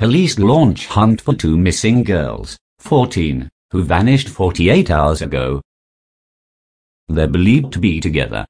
Police launch hunt for two missing girls, 14, who vanished 48 hours ago. They're believed to be together.